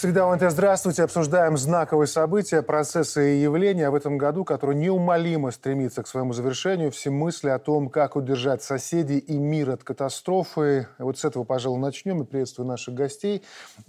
Среда ОНТ, здравствуйте. Обсуждаем знаковые события, процессы и явления в этом году, который неумолимо стремится к своему завершению. Все мысли о том, как удержать соседей и мир от катастрофы. Вот с этого, пожалуй, начнем. И приветствую наших гостей.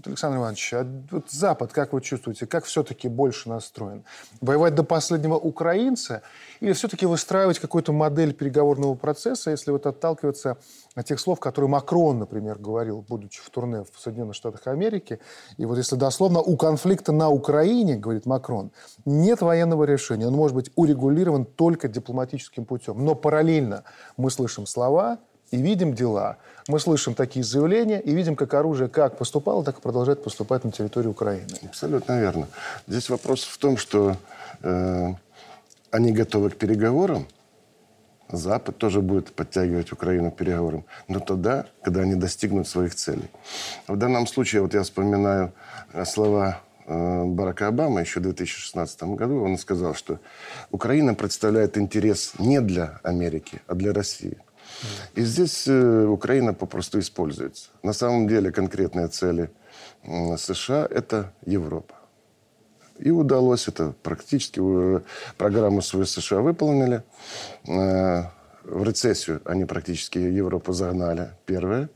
Александр Иванович, а вот Запад, как вы чувствуете, как все-таки больше настроен? Воевать до последнего украинца или все-таки выстраивать какую-то модель переговорного процесса, если вот отталкиваться от тех слов, которые Макрон, например, говорил, будучи в турне в Соединенных Штатах Америки. И вот если дословно, у конфликта на Украине, говорит Макрон, нет военного решения. Он может быть урегулирован только дипломатическим путем. Но параллельно мы слышим слова, и видим дела. Мы слышим такие заявления и видим, как оружие как поступало, так и продолжает поступать на территории Украины. Абсолютно верно. Здесь вопрос в том, что э, они готовы к переговорам, Запад тоже будет подтягивать Украину к переговорам, но тогда, когда они достигнут своих целей. В данном случае, вот я вспоминаю э, слова э, Барака Обамы еще в 2016 году. Он сказал, что Украина представляет интерес не для Америки, а для России. И здесь э, Украина попросту используется. На самом деле конкретные цели США – это Европа. И удалось это практически. Программу свою США выполнили. Э, в рецессию они практически Европу загнали. Первое.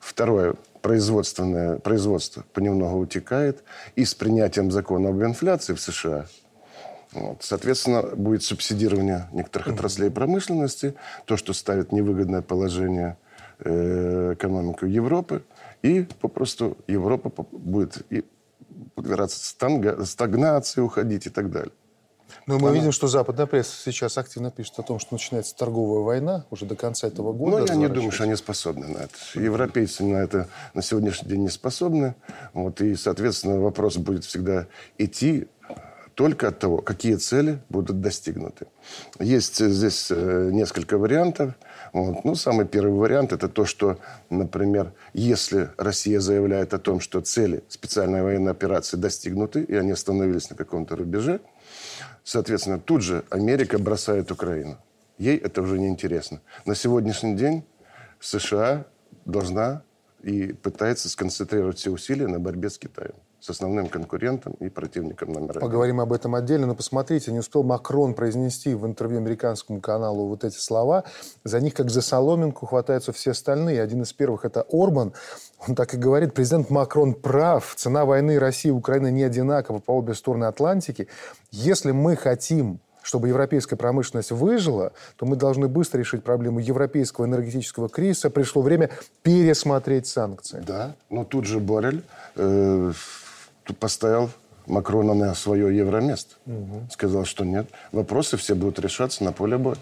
Второе. Производственное, производство понемногу утекает. И с принятием закона об инфляции в США вот. Соответственно, будет субсидирование некоторых отраслей промышленности, то, что ставит невыгодное положение э, экономику Европы, и попросту Европа будет подвергаться стагнации, уходить и так далее. Но мы Она... видим, что западная пресса сейчас активно пишет о том, что начинается торговая война уже до конца этого года. Ну, я не думаю, что они способны на это. Европейцы на это на сегодняшний день не способны. Вот, и, соответственно, вопрос будет всегда идти только от того, какие цели будут достигнуты. Есть здесь э, несколько вариантов. Вот. Ну, самый первый вариант – это то, что, например, если Россия заявляет о том, что цели специальной военной операции достигнуты, и они остановились на каком-то рубеже, соответственно, тут же Америка бросает Украину. Ей это уже не интересно. На сегодняшний день США должна и пытается сконцентрировать все усилия на борьбе с Китаем с основным конкурентом и противником номер один. Поговорим об этом отдельно, но посмотрите, не успел Макрон произнести в интервью американскому каналу вот эти слова. За них, как за соломинку, хватаются все остальные. Один из первых – это Орбан. Он так и говорит, президент Макрон прав. Цена войны России и Украины не одинакова по обе стороны Атлантики. Если мы хотим чтобы европейская промышленность выжила, то мы должны быстро решить проблему европейского энергетического кризиса. Пришло время пересмотреть санкции. Да, но тут же Борель э, поставил Макрона на свое евроместо. Угу. Сказал, что нет. Вопросы все будут решаться на поле боя.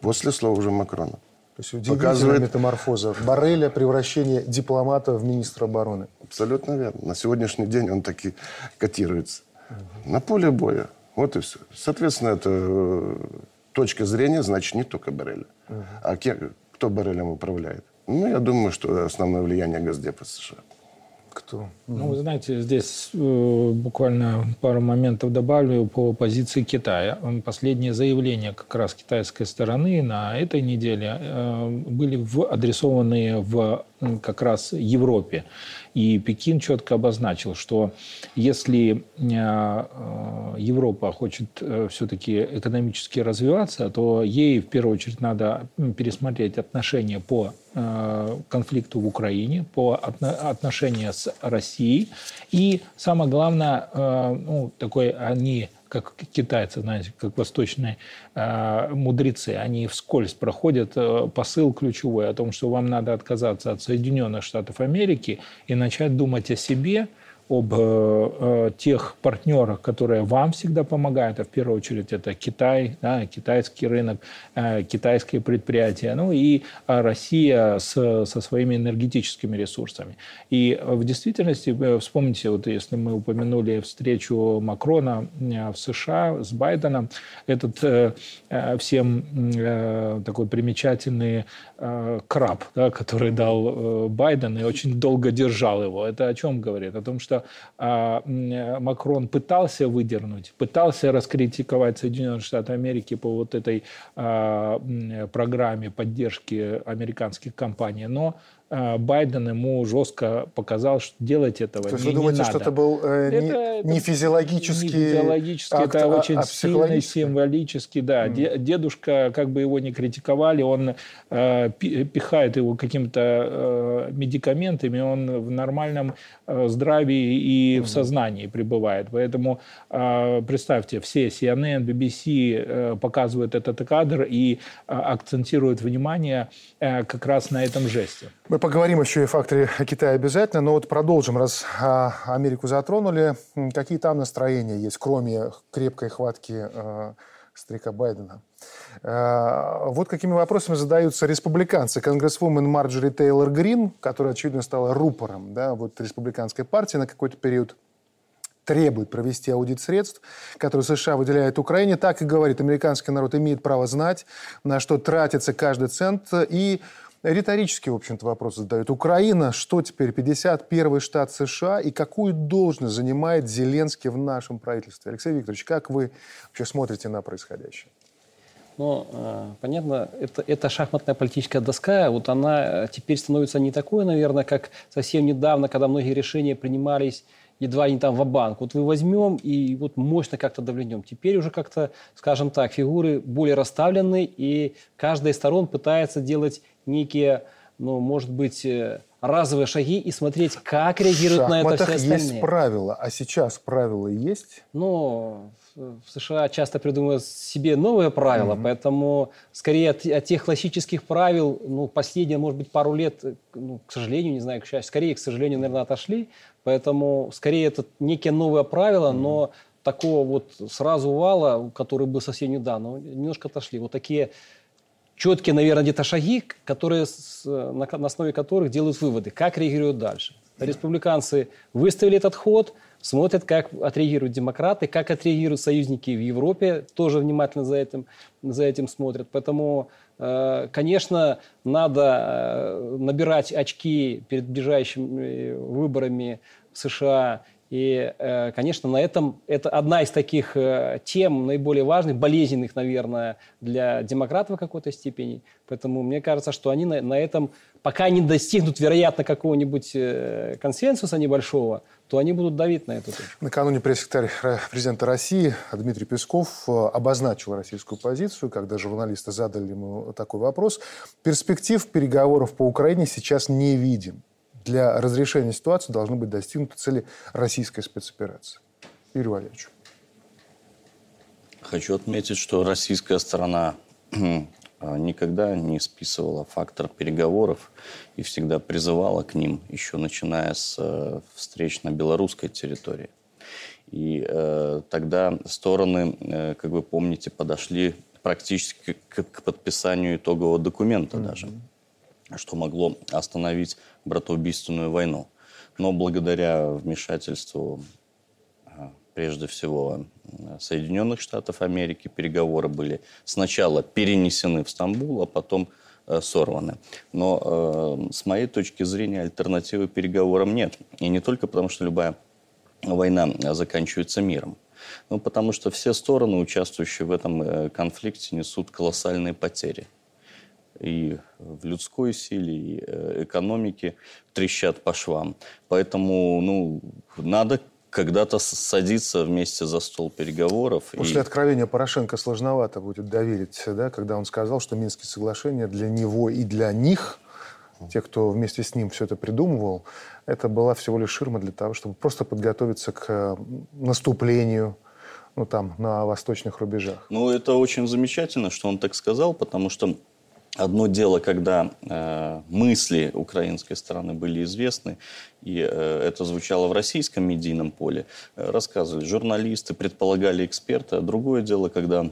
После слова уже Макрона. То есть удивительная Показывает... метаморфоза. Барреля превращение дипломата в министра обороны. Абсолютно верно. На сегодняшний день он таки котируется. Угу. На поле боя. Вот и все. Соответственно, это э, точка зрения, значит, не только Барреля. Угу. А кто Баррелем управляет? Ну, я думаю, что основное влияние Госдепа США кто? Ну, вы знаете, здесь э, буквально пару моментов добавлю по позиции Китая. Последние заявления как раз китайской стороны на этой неделе э, были в, адресованы в как раз Европе. И Пекин четко обозначил, что если э, э, Европа хочет э, все-таки экономически развиваться, то ей в первую очередь надо пересмотреть отношения по конфликту в Украине, по отношения с Россией. И самое главное, ну, такой они как китайцы, знаете, как восточные э, мудрецы, они вскользь проходят э, посыл ключевой о том, что вам надо отказаться от Соединенных Штатов Америки и начать думать о себе – об э, э, тех партнерах, которые вам всегда помогают, а в первую очередь это Китай, да, китайский рынок, э, китайские предприятия, ну и Россия с, со своими энергетическими ресурсами. И в действительности, э, вспомните, вот если мы упомянули встречу Макрона э, в США с Байденом, этот э, э всем э, такой примечательный э, краб, да, который дал э, Байден и очень долго держал его. Это о чем говорит? О том, что что а, Макрон пытался выдернуть, пытался раскритиковать Соединенные Штаты Америки по вот этой а, программе поддержки американских компаний, но Байден ему жестко показал, что делать этого То есть не, вы думаете, не что надо. это был э, Это- не, не физиологический Не физиологически, акт, это а- очень а сильно психологический? символически, да. Де- Дедушка, как бы его не критиковали, он э, пи- пихает его какими-то э, медикаментами, он в нормальном э, здравии и в сознании пребывает. Поэтому э, представьте, все CNN, BBC э, показывают этот кадр и э, акцентируют внимание э, как раз на этом жесте. Мы поговорим еще и о факторе Китая обязательно, но вот продолжим, раз а, Америку затронули. Какие там настроения есть, кроме крепкой хватки э, старика Байдена? Э, вот какими вопросами задаются республиканцы. Конгрессвумен Марджори Тейлор Грин, которая, очевидно, стала рупором да, вот, республиканской партии на какой-то период, требует провести аудит средств, которые США выделяют Украине. Так и говорит, американский народ имеет право знать, на что тратится каждый цент. И риторический, в общем-то, вопрос задают. Украина, что теперь, 51-й штат США, и какую должность занимает Зеленский в нашем правительстве? Алексей Викторович, как вы вообще смотрите на происходящее? Ну, э, понятно, это, это шахматная политическая доска, вот она э, теперь становится не такой, наверное, как совсем недавно, когда многие решения принимались едва не там в банк Вот вы возьмем и вот мощно как-то давленем. Теперь уже как-то, скажем так, фигуры более расставлены, и каждая из сторон пытается делать некие, ну, может быть, э, разовые шаги и смотреть, как реагируют на это все остальные. есть правила, а сейчас правила есть? Ну, в США часто придумывают себе новые правила, поэтому скорее от, от тех классических правил, ну, последние, может быть, пару лет, э, ну, к сожалению, не знаю, к счастью, скорее, к сожалению, наверное, отошли. Поэтому скорее это некие новые правила, но такого вот сразу вала, который был совсем недавно, немножко отошли. Вот такие четкие, наверное, где-то шаги, которые, на, основе которых делают выводы, как реагируют дальше. Республиканцы выставили этот ход, смотрят, как отреагируют демократы, как отреагируют союзники в Европе, тоже внимательно за этим, за этим смотрят. Поэтому, э, конечно, надо э, набирать очки перед ближайшими выборами в США и, э, конечно, на этом это одна из таких э, тем наиболее важных, болезненных, наверное, для демократов в какой-то степени. Поэтому мне кажется, что они на, на этом, пока не достигнут, вероятно, какого-нибудь э, консенсуса небольшого, то они будут давить на эту точку. Накануне пресс-секретарь президента России Дмитрий Песков обозначил российскую позицию, когда журналисты задали ему такой вопрос. Перспектив переговоров по Украине сейчас не видим. Для разрешения ситуации должны быть достигнуты цели российской спецоперации. Юрий Валерьевич. Хочу отметить, что российская сторона а, никогда не списывала фактор переговоров и всегда призывала к ним, еще начиная с э, встреч на белорусской территории. И э, тогда стороны, э, как вы помните, подошли практически к, к подписанию итогового документа даже, что могло остановить братоубийственную войну. Но благодаря вмешательству а, прежде всего Соединенных Штатов Америки. Переговоры были сначала перенесены в Стамбул, а потом э, сорваны. Но э, с моей точки зрения альтернативы переговорам нет. И не только потому, что любая война заканчивается миром. Но потому что все стороны, участвующие в этом э, конфликте, несут колоссальные потери и в людской силе, и э, экономике трещат по швам. Поэтому ну, надо когда-то садиться вместе за стол переговоров. После откровения Порошенко сложновато будет доверить, да, когда он сказал, что Минские соглашения для него и для них, тех, кто вместе с ним все это придумывал, это была всего лишь ширма для того, чтобы просто подготовиться к э, наступлению ну, там, на восточных рубежах. Ну, это очень замечательно, что он так сказал, потому что одно дело, когда э, мысли украинской стороны были известны, и э, это звучало в российском медийном поле, э, рассказывали журналисты, предполагали эксперты, а другое дело, когда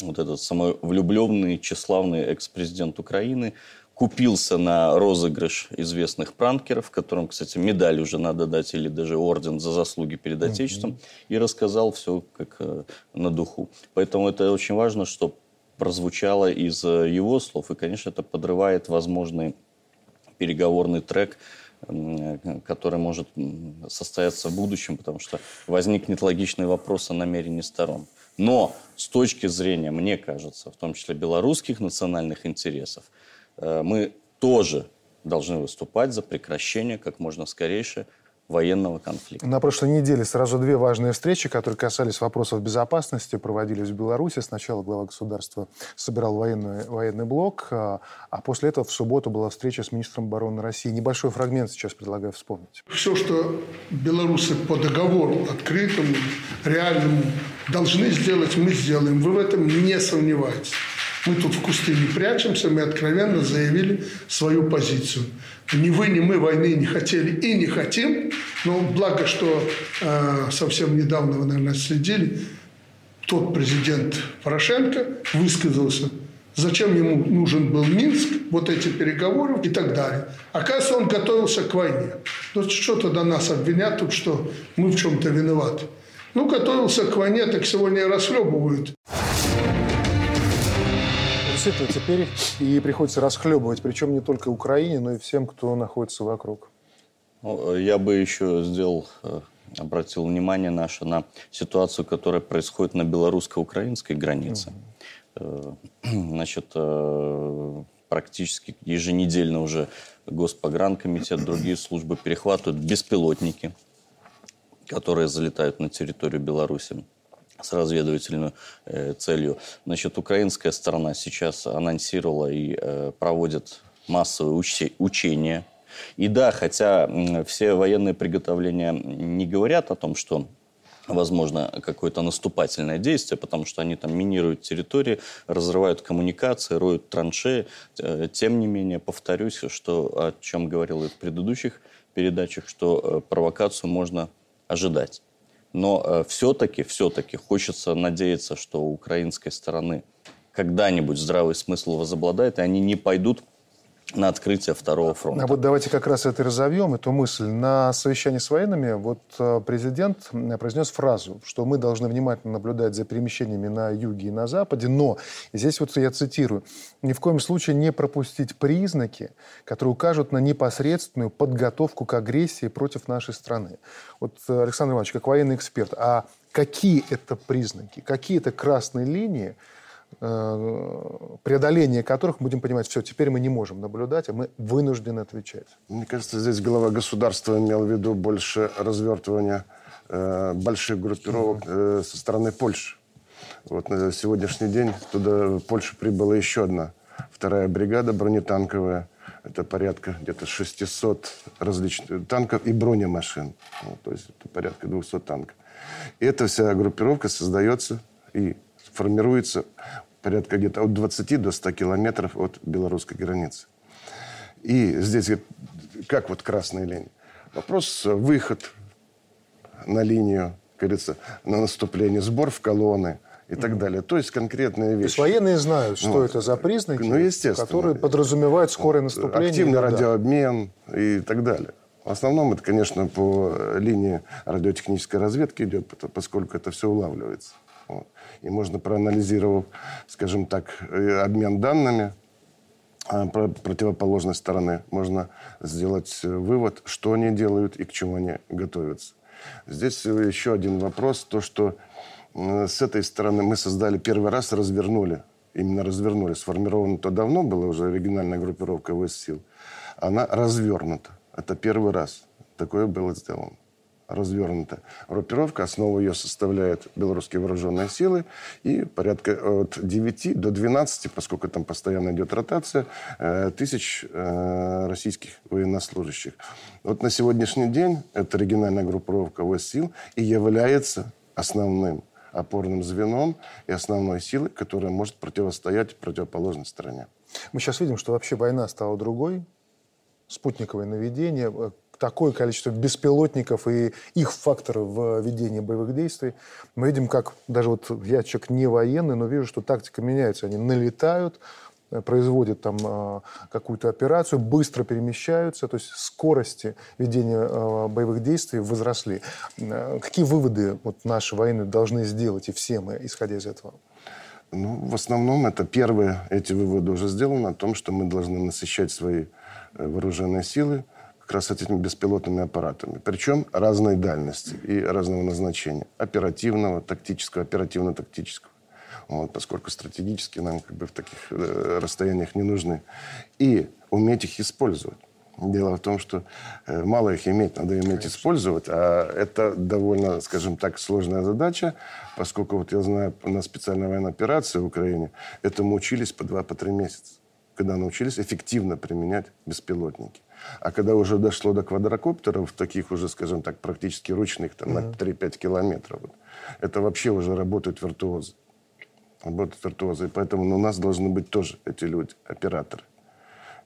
вот этот самовлюбленный, тщеславный экс-президент Украины купился на розыгрыш известных пранкеров, которым, кстати, медаль уже надо дать или даже орден за заслуги перед Отечеством, и рассказал все как э, на духу. Поэтому это очень важно, что прозвучало из э, его слов, и, конечно, это подрывает возможный переговорный трек, э, который может состояться в будущем, потому что возникнет логичный вопрос о намерении сторон. Но с точки зрения, мне кажется, в том числе белорусских национальных интересов, э, мы тоже должны выступать за прекращение как можно скорейшее военного конфликта. На прошлой неделе сразу две важные встречи, которые касались вопросов безопасности, проводились в Беларуси. Сначала глава государства собирал военный, военный блок, а, а после этого в субботу была встреча с министром обороны России. Небольшой фрагмент сейчас предлагаю вспомнить. Все, что белорусы по договору открытому, реальному должны сделать, мы сделаем. Вы в этом не сомневайтесь. Мы тут в кусты не прячемся, мы откровенно заявили свою позицию. Ни вы, ни мы войны не хотели и не хотим, но благо, что э, совсем недавно, вы, наверное, следили, тот президент Порошенко высказался, зачем ему нужен был Минск, вот эти переговоры и так далее. Оказывается, он готовился к войне. Ну, что тогда нас обвинят тут, что мы в чем-то виноваты? Ну, готовился к войне, так сегодня расхлебывают действительно теперь и приходится расхлебывать, причем не только Украине, но и всем, кто находится вокруг. Ну, я бы еще сделал, э, обратил внимание наше на ситуацию, которая происходит на белорусско-украинской границе. Угу. Значит, э, практически еженедельно уже Госпогранкомитет, другие службы перехватывают беспилотники, которые залетают на территорию Беларуси с разведывательной э, целью. Значит, украинская сторона сейчас анонсировала и э, проводит массовые уч- учения. И да, хотя э, все военные приготовления не говорят о том, что возможно, какое-то наступательное действие, потому что они там минируют территории, разрывают коммуникации, роют траншеи. Э, тем не менее, повторюсь, что, о чем говорил и в предыдущих передачах, что э, провокацию можно ожидать. Но э, все-таки, все-таки хочется надеяться, что у украинской стороны когда-нибудь здравый смысл возобладает, и они не пойдут на открытие второго фронта. А вот давайте как раз это разовьем, эту мысль. На совещании с военными вот э, президент произнес фразу, что мы должны внимательно наблюдать за перемещениями на юге и на западе, но, здесь вот я цитирую, ни в коем случае не пропустить признаки, которые укажут на непосредственную подготовку к агрессии против нашей страны. Вот, э, Александр Иванович, как военный эксперт, а какие это признаки, какие это красные линии, Э, преодоление которых будем понимать, все, теперь мы не можем наблюдать, а мы вынуждены отвечать. Мне кажется, здесь глава государства имел в виду больше развертывания э, больших группировок э, со стороны Польши. Вот на сегодняшний день туда в Польшу прибыла еще одна вторая бригада бронетанковая. Это порядка где-то 600 различных танков и бронемашин. Вот, то есть это порядка 200 танков. И эта вся группировка создается и формируется порядка где-то от 20 до 100 километров от белорусской границы. И здесь как вот красная линия. Вопрос выход на линию, как говорится, на наступление, сбор в колонны и так далее. То есть конкретные вещи. То есть военные знают, что ну, это за признаки, ну, естественно. которые подразумевают скорое наступление. Активный да. радиообмен и так далее. В основном это, конечно, по линии радиотехнической разведки идет, поскольку это все улавливается. И можно проанализировав, скажем так, э, обмен данными а, противоположной стороны, можно сделать э, вывод, что они делают и к чему они готовятся. Здесь еще один вопрос, то, что с этой стороны мы создали первый раз, развернули, именно развернули, сформировано то давно была уже региональная группировка войск сил, она развернута. Это первый раз такое было сделано развернута группировка. Основу ее составляют белорусские вооруженные силы и порядка от 9 до 12, поскольку там постоянно идет ротация, э, тысяч э, российских военнослужащих. Вот на сегодняшний день эта региональная группировка войск сил и является основным опорным звеном и основной силой, которая может противостоять противоположной стороне. Мы сейчас видим, что вообще война стала другой, спутниковое наведение, э, такое количество беспилотников и их факторов в ведении боевых действий. Мы видим, как даже вот я человек не военный, но вижу, что тактика меняется. Они налетают, э, производят там э, какую-то операцию, быстро перемещаются, то есть скорости ведения э, боевых действий возросли. Какие выводы вот наши военные должны сделать, и все мы, исходя из этого? Ну, в основном это первые эти выводы уже сделаны о том, что мы должны насыщать свои вооруженные силы как раз этими беспилотными аппаратами. Причем разной дальности и разного назначения. Оперативного, тактического, оперативно-тактического. Вот, поскольку стратегически нам как бы в таких э, расстояниях не нужны. И уметь их использовать. Дело в том, что э, мало их иметь, надо иметь Конечно. использовать. А это довольно, скажем так, сложная задача, поскольку вот я знаю, на специальной военной операции в Украине этому учились по два, по три месяца, когда научились эффективно применять беспилотники. А когда уже дошло до квадрокоптеров, таких уже, скажем так, практически ручных, там, mm-hmm. на 3-5 километров, вот, это вообще уже работают виртуозы. Работают виртуозы. И поэтому ну, у нас должны быть тоже эти люди, операторы.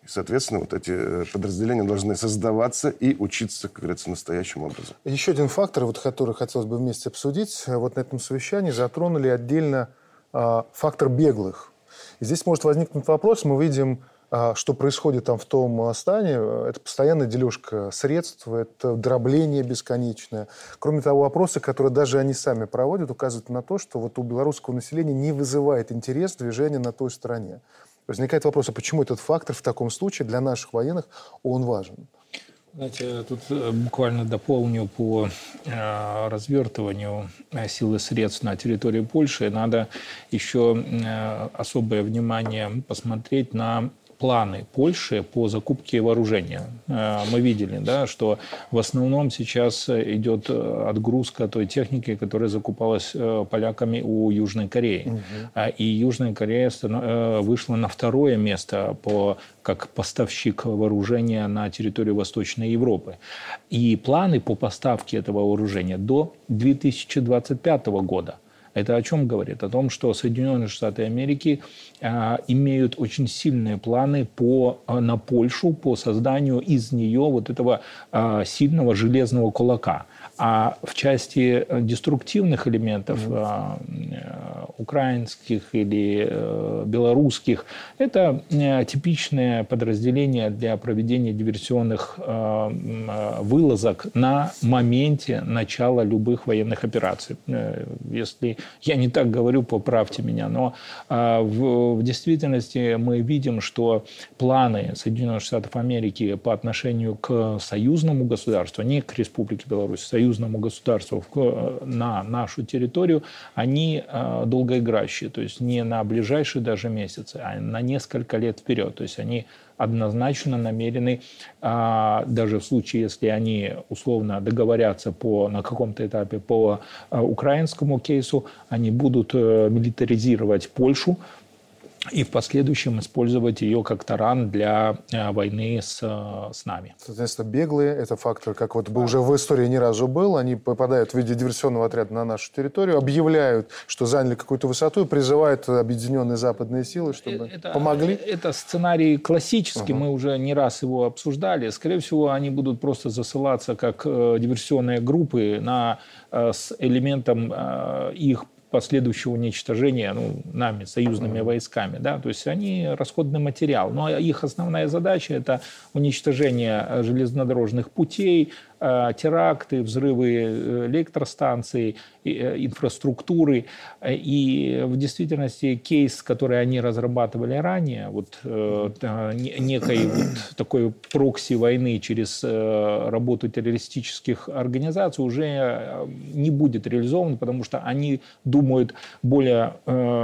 И, соответственно, вот эти э, подразделения должны создаваться и учиться, как говорится, настоящим образом. Еще один фактор, вот, который хотелось бы вместе обсудить. Вот на этом совещании затронули отдельно э, фактор беглых. И здесь может возникнуть вопрос. Мы видим, э, что происходит там в том стане. Это постоянная дележка средств, это дробление бесконечное. Кроме того, вопросы, которые даже они сами проводят, указывают на то, что вот у белорусского населения не вызывает интерес движения на той стороне. Возникает вопрос, а почему этот фактор в таком случае для наших военных, он важен? Знаете, тут э, буквально дополню по э, развертыванию э, сил и средств на территории Польши. Надо еще э, особое внимание посмотреть на планы Польши по закупке вооружения. Э, мы видели, да, что в основном сейчас идет отгрузка той техники, которая закупалась э, поляками у Южной Кореи. Угу. И Южная Корея э, вышла на второе место по, как поставщик вооружения на территорию Восточной Европы. И планы по поставке этого вооружения до 2025 года – это о чем говорит? О том, что Соединенные Штаты Америки а, имеют очень сильные планы по, а, на Польшу по созданию из нее вот этого а, сильного железного кулака. А в части э, деструктивных элементов mm-hmm. украинских или э, белорусских, это типичное подразделение для проведения диверсионных вылазок на моменте начала любых военных операций. Если я не так говорю, поправьте меня, но в, в действительности мы видим, что планы Соединенных Штатов Америки по отношению к союзному государству, не к Республике Беларусь, союзному государству на нашу территорию, они э, долгоиграющие, то есть не на ближайшие даже месяцы, а на несколько лет вперед. То есть они однозначно намерены, а, даже в случае, если они условно договорятся по, на каком-то этапе по а, украинскому кейсу, они будут э, милитаризировать Польшу, и в последующем использовать ее как таран для э, войны с, э, с нами. Соответственно, беглые – это фактор, как вот бы уже в истории не разу был, они попадают в виде диверсионного отряда на нашу территорию, объявляют, что заняли какую-то высоту и призывают объединенные западные силы, чтобы это, помогли. Это сценарий классический, угу. мы уже не раз его обсуждали. Скорее всего, они будут просто засылаться как э, диверсионные группы на, с элементом их последующего уничтожения ну, нами, союзными войсками. Да? То есть они расходный материал. Но их основная задача – это уничтожение железнодорожных путей, Э, теракты, взрывы э, электростанций, э, инфраструктуры. И в действительности кейс, который они разрабатывали ранее, вот некой вот такой прокси войны через работу террористических организаций уже не будет реализован, потому что они думают более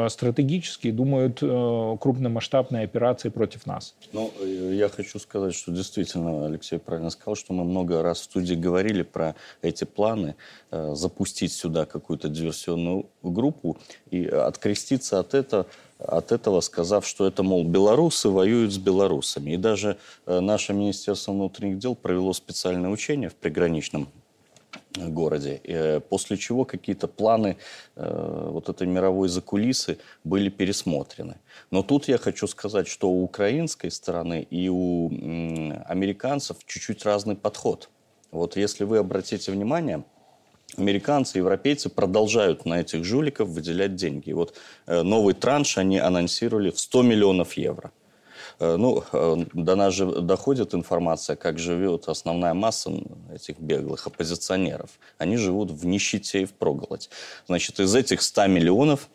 стратегически, думают крупномасштабные операции против нас. Ну, я хочу сказать, что действительно Алексей правильно сказал, что мы много раз в студии люди говорили про эти планы, э, запустить сюда какую-то диверсионную группу и откреститься от этого, от этого, сказав, что это, мол, белорусы воюют с белорусами. И даже э, наше Министерство внутренних дел провело специальное учение в приграничном э, городе, после чего какие-то планы вот этой мировой закулисы были пересмотрены. Но тут я хочу сказать, что у украинской стороны и у американцев чуть-чуть разный подход. Вот если вы обратите внимание, американцы, европейцы продолжают на этих жуликов выделять деньги. Вот э, новый транш они анонсировали в 100 миллионов евро. Э, ну, э, до нас же доходит информация, как живет основная масса этих беглых оппозиционеров. Они живут в нищете и в проголодь. Значит, из этих 100 миллионов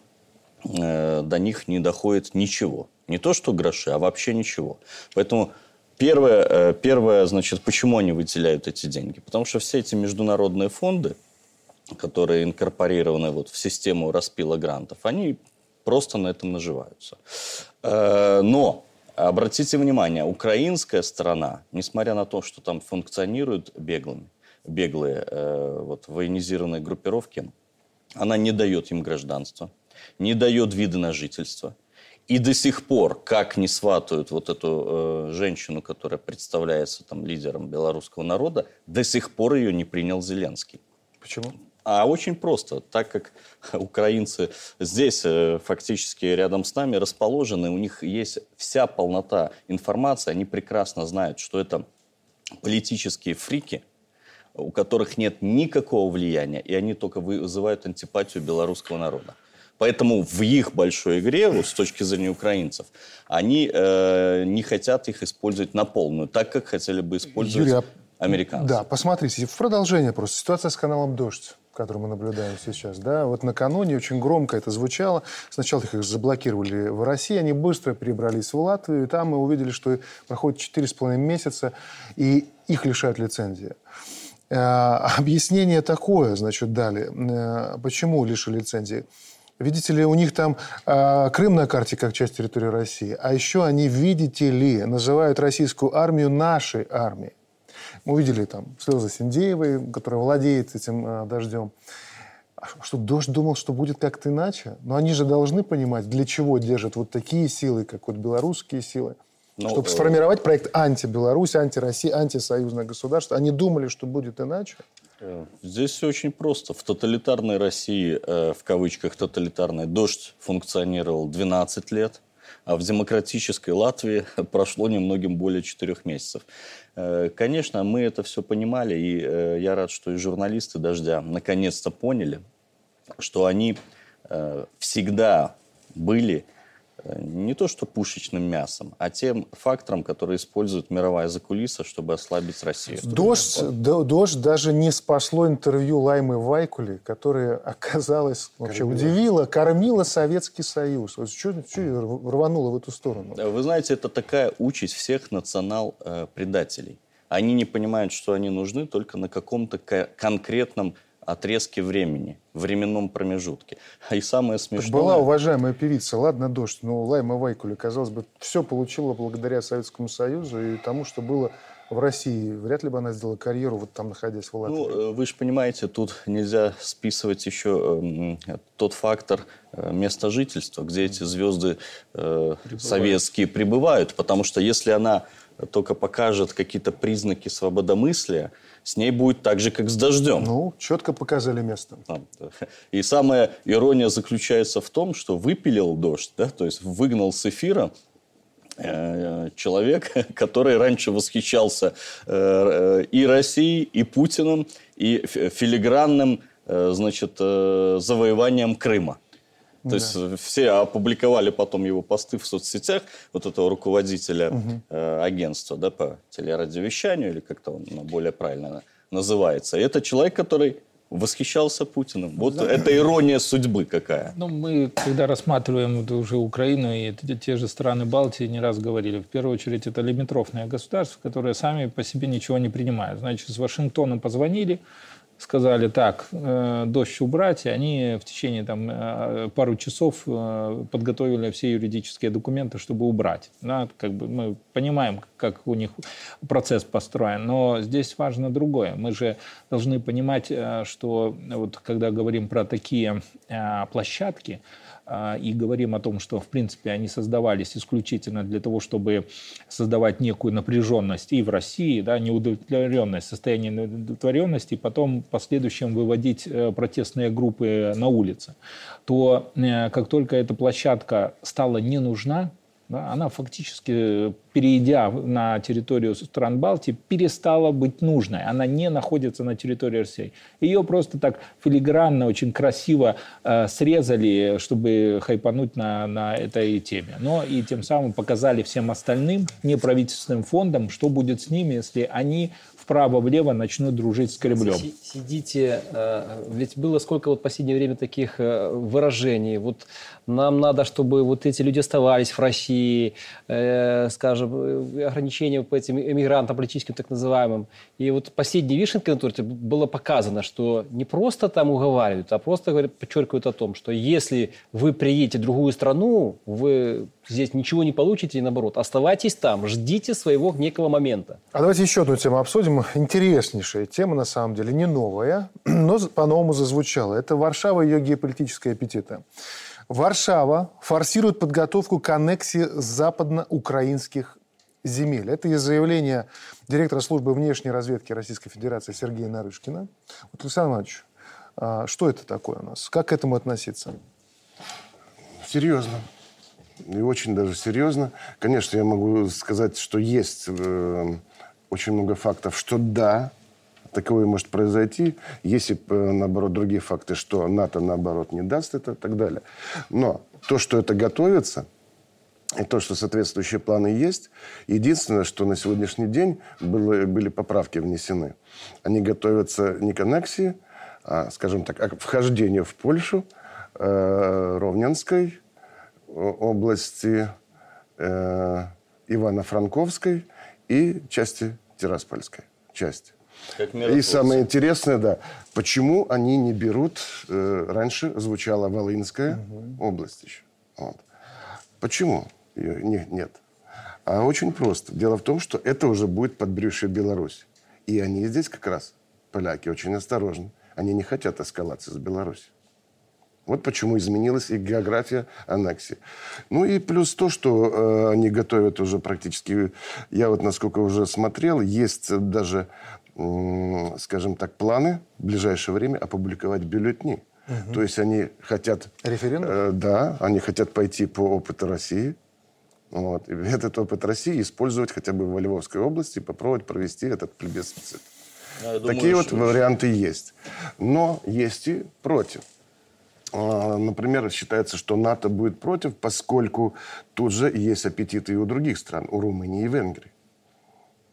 до них не доходит ничего. Не то, что гроши, а вообще ничего. Поэтому Первое, э, первое, значит, почему они выделяют эти деньги? Потому что все эти международные фонды, которые инкорпорированы вот в систему распила грантов, они просто на этом наживаются. Э, но Обратите внимание, украинская сторона, несмотря на то, что там функционируют беглыми, беглые э, вот, военизированные группировки, она не дает им гражданство, не дает вида на жительство. И до сих пор, как не сватают вот эту э, женщину, которая представляется там лидером белорусского народа, до сих пор ее не принял Зеленский. Почему? А очень просто, так как украинцы здесь э, фактически рядом с нами расположены, у них есть вся полнота информации, они прекрасно знают, что это политические фрики, у которых нет никакого влияния, и они только вызывают антипатию белорусского народа. Поэтому в их большой игре, вот с точки зрения украинцев, они э, не хотят их использовать на полную, так как хотели бы использовать Юрий, а американцы. Да, посмотрите, в продолжение просто. Ситуация с каналом «Дождь» который мы наблюдаем сейчас, да, вот накануне очень громко это звучало. Сначала их заблокировали в России, они быстро перебрались в Латвию, и там мы увидели, что проходит 4,5 месяца, и их лишают лицензии. Э, объяснение такое, значит, дали. Э, почему лишили лицензии? Видите ли, у них там э, Крым на карте как часть территории России. А еще они, видите ли, называют российскую армию нашей армией. Мы увидели там слезы Синдеевой, которая владеет этим э, дождем. А что, дождь думал, что будет как-то иначе? Но они же должны понимать, для чего держат вот такие силы, как вот белорусские силы. Ну, чтобы э... сформировать проект анти-Беларусь, анти-Россия, антисоюзное государство. Они думали, что будет иначе? Э, здесь все очень просто. В тоталитарной России, э, в кавычках тоталитарной, дождь функционировал 12 лет, а в демократической Латвии прошло немногим более 4 месяцев. Э, конечно, мы это все понимали, и я рад, что и журналисты «Дождя» наконец-то поняли, что они всегда были не то что пушечным мясом, а тем фактором, который использует мировая закулиса, чтобы ослабить Россию. Дождь, дождь даже не спасло интервью Лаймы Вайкули, которая оказалась, вообще кормила. удивила, кормила Советский Союз. Вот что, что рвануло в эту сторону? Вы знаете, это такая участь всех национал-предателей. Они не понимают, что они нужны только на каком-то конкретном отрезке времени, временном промежутке. И самое смешное... Была уважаемая певица, ладно, дождь, но Лайма Вайкули, казалось бы, все получила благодаря Советскому Союзу и тому, что было в России. Вряд ли бы она сделала карьеру, вот там находясь в Латвии. Ну, вы же понимаете, тут нельзя списывать еще э, тот фактор э, места жительства, где эти звезды э, советские пребывают. Потому что если она только покажет какие-то признаки свободомыслия, с ней будет так же, как с дождем. Ну, четко показали место. И самая ирония заключается в том, что выпилил дождь, да, то есть выгнал с эфира э, человек, который раньше восхищался э, и Россией, и Путиным, и филигранным э, значит, завоеванием Крыма. То да. есть все опубликовали потом его посты в соцсетях, вот этого руководителя угу. э, агентства да, по телерадиовещанию, или как-то он ну, более правильно называется. И это человек, который восхищался Путиным. Вот Знаете, это ирония судьбы какая. Ну, мы, когда рассматриваем уже Украину и те же страны Балтии, не раз говорили, в первую очередь это лимитрофное государство, которое сами по себе ничего не принимают. Значит, с Вашингтона позвонили, сказали, так, э, дождь убрать, и они в течение там, э, пару часов э, подготовили все юридические документы, чтобы убрать. Да, как бы мы понимаем, как у них процесс построен, но здесь важно другое. Мы же должны понимать, что вот когда говорим про такие площадки, и говорим о том, что, в принципе, они создавались исключительно для того, чтобы создавать некую напряженность и в России, да, неудовлетворенность, состояние неудовлетворенности, и потом в последующем выводить э, протестные группы на улицы, то э, как только эта площадка стала не нужна, да, она фактически, перейдя на территорию стран Балтии, перестала быть нужной. Она не находится на территории России. Ее просто так филигранно, очень красиво э, срезали, чтобы хайпануть на, на этой теме. Но и тем самым показали всем остальным неправительственным фондам, что будет с ними, если они вправо-влево начнут дружить с Кремлем. Сидите, э, ведь было сколько вот в последнее время таких э, выражений. Вот нам надо, чтобы вот эти люди оставались в России, э, скажем, ограничения по этим эмигрантам политическим так называемым. И вот последней вишенкой на торте было показано, что не просто там уговаривают, а просто говорят, подчеркивают о том, что если вы приедете в другую страну, вы здесь ничего не получите, и наоборот, оставайтесь там, ждите своего некого момента. А давайте еще одну тему обсудим. Интереснейшая тема, на самом деле, не новая, но по-новому зазвучала. Это Варшава и ее геополитические аппетиты. Варшава форсирует подготовку к аннексии западноукраинских земель. Это из заявления директора службы внешней разведки Российской Федерации Сергея Нарышкина. Вот, Александр Иванович, а что это такое у нас? Как к этому относиться? Серьезно. И очень даже серьезно. Конечно, я могу сказать, что есть э, очень много фактов, что да, такое может произойти, если, э, наоборот, другие факты, что НАТО, наоборот, не даст это и так далее. Но то, что это готовится, и то, что соответствующие планы есть, единственное, что на сегодняшний день было, были поправки внесены. Они готовятся не к аннексии, а, скажем так, а к вхождению в Польшу э, Ровненской области, э, Ивано-Франковской и части Тираспольской части. И самое интересное, да, почему они не берут, э, раньше звучала Волынская угу. область еще. Вот. Почему не, нет? А очень просто. Дело в том, что это уже будет подбрюшье Беларуси. И они здесь как раз, поляки, очень осторожны. Они не хотят эскалации с Беларуси. Вот почему изменилась и география аннексии. Ну и плюс то, что э, они готовят уже практически, я вот насколько уже смотрел, есть даже скажем так, планы в ближайшее время опубликовать бюллетни. Угу. То есть они хотят... Референдум? Э, да, они хотят пойти по опыту России. Вот, и этот опыт России использовать хотя бы в Львовской области, попробовать провести этот плебисцит. Я Такие думаю, вот варианты есть. Но есть и против. А, например, считается, что НАТО будет против, поскольку тут же есть аппетиты и у других стран, у Румынии и Венгрии.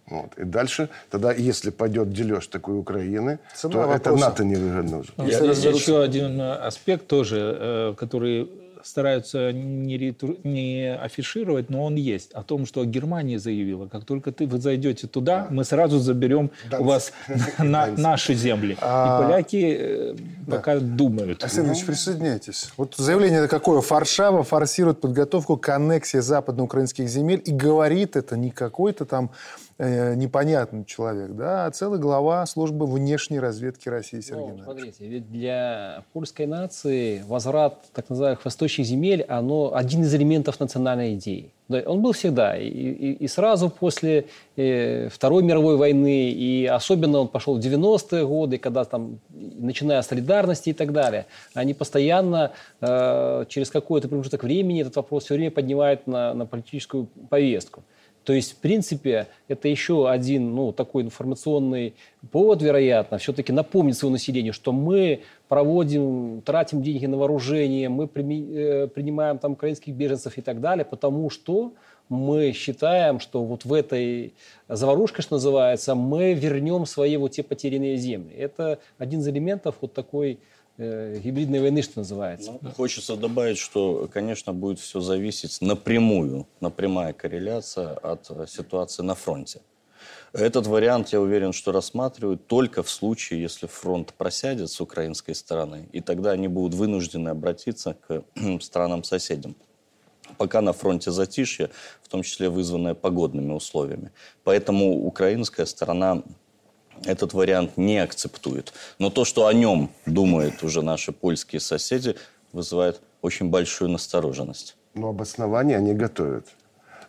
Вот. И дальше, тогда, если пойдет дележ такой Украины, Цена то вопроса. это НАТО не выгодно уже. Я, Есть еще один э, аспект тоже, э, который стараются не, ретур... не афишировать, но он есть. О том, что Германия заявила, как только ты, вы зайдете туда, мы сразу заберем у вас на, наши земли. А... И поляки э, пока думают. Александр присоединяйтесь. Вот заявление какое? Варшава форсирует подготовку к аннексии западноукраинских земель и говорит это не какой-то там э, непонятный человек, да, а целый глава службы внешней разведки России Сергей ну, Смотрите, ведь для польской нации возврат так называемых восточных земель, оно один из элементов национальной идеи. Он был всегда. И, и, и сразу после э, Второй мировой войны, и особенно он пошел в 90-е годы, когда там, начиная с солидарности и так далее, они постоянно э, через какой-то промежуток времени этот вопрос все время поднимают на, на политическую повестку. То есть, в принципе, это еще один ну, такой информационный повод, вероятно, все-таки напомнить своему населению, что мы проводим, тратим деньги на вооружение, мы э, принимаем там украинских беженцев и так далее, потому что мы считаем, что вот в этой заварушке, что называется, мы вернем свои вот те потерянные земли. Это один из элементов вот такой гибридной войны, что называется. Ну, хочется добавить, что, конечно, будет все зависеть напрямую, напрямая корреляция от э, ситуации на фронте. Этот вариант, я уверен, что рассматривают только в случае, если фронт просядет с украинской стороны, и тогда они будут вынуждены обратиться к странам-соседям. Пока на фронте затишье, в том числе вызванное погодными условиями. Поэтому украинская сторона этот вариант не акцептует. Но то, что о нем думают уже наши польские соседи, вызывает очень большую настороженность. Но обоснования они готовят.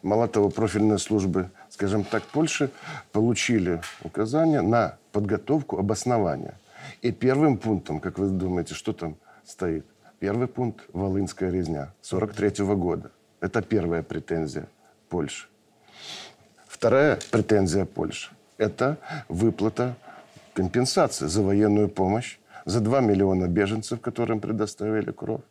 Мало того, профильные службы, скажем так, Польши получили указания на подготовку обоснования. И первым пунктом, как вы думаете, что там стоит? Первый пункт – Волынская резня 43 -го года. Это первая претензия Польши. Вторая претензия Польши это выплата компенсации за военную помощь, за 2 миллиона беженцев, которым предоставили кровь.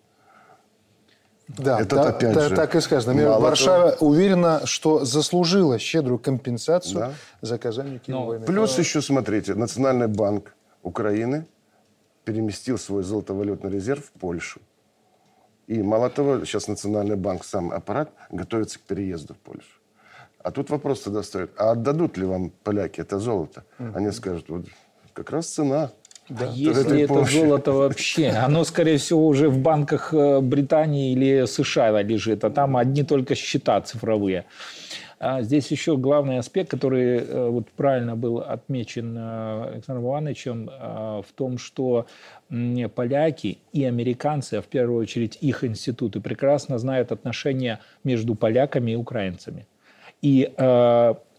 Да, это да, опять да, же, так и сказано. Варшава того... уверена, что заслужила щедрую компенсацию да. за оказание Киеву войны. Плюс еще, смотрите, Национальный банк Украины переместил свой золотовалютный резерв в Польшу. И мало того, сейчас Национальный банк, сам аппарат, готовится к переезду в Польшу. А тут вопрос тогда стоит, а отдадут ли вам поляки это золото? Mm-hmm. Они скажут, вот как раз цена Да, а если это помощи. золото вообще, оно, скорее всего, уже в банках э, Британии или США лежит, а там одни только счета цифровые. А здесь еще главный аспект, который э, вот правильно был отмечен э, Александром Ивановичем, в том, что поляки и американцы, а в первую очередь их институты, прекрасно знают отношения между поляками и украинцами. И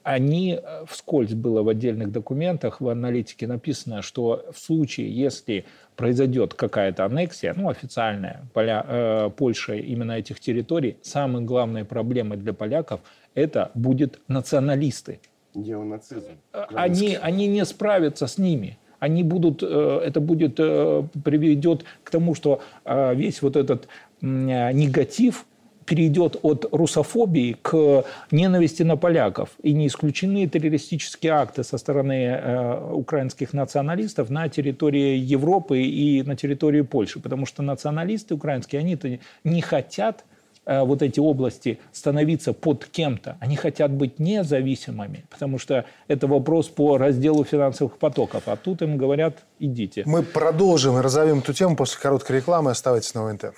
они э, вскользь было в отдельных документах, в аналитике написано, что в случае, если произойдет какая-то аннексия, ну, официальная, поля, э, Польша именно этих территорий, самой главной проблемой для поляков это будет националисты. Неонацизм. Э, они, они не справятся с ними они будут, э, это будет, приведет к тому, что весь вот этот негатив перейдет от русофобии к ненависти на поляков. И не исключены террористические акты со стороны э, украинских националистов на территории Европы и на территории Польши. Потому что националисты украинские, они-то не хотят э, вот эти области становиться под кем-то. Они хотят быть независимыми, потому что это вопрос по разделу финансовых потоков. А тут им говорят, идите. Мы продолжим и разовьем эту тему после короткой рекламы. Оставайтесь на ОНТ.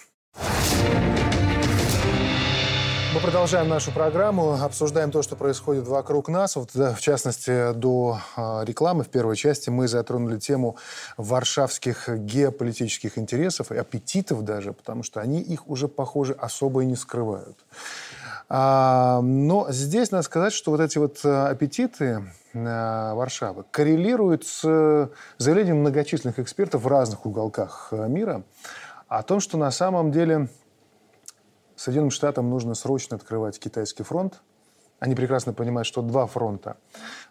Мы продолжаем нашу программу, обсуждаем то, что происходит вокруг нас. Вот, в частности, до а, рекламы в первой части мы затронули тему варшавских геополитических интересов и аппетитов даже, потому что они их уже, похоже, особо и не скрывают. А, но здесь надо сказать, что вот эти вот а, аппетиты Варшавы коррелируют с заявлением многочисленных экспертов в разных уголках мира о том, что на самом деле Соединенным Штатам нужно срочно открывать китайский фронт. Они прекрасно понимают, что два фронта,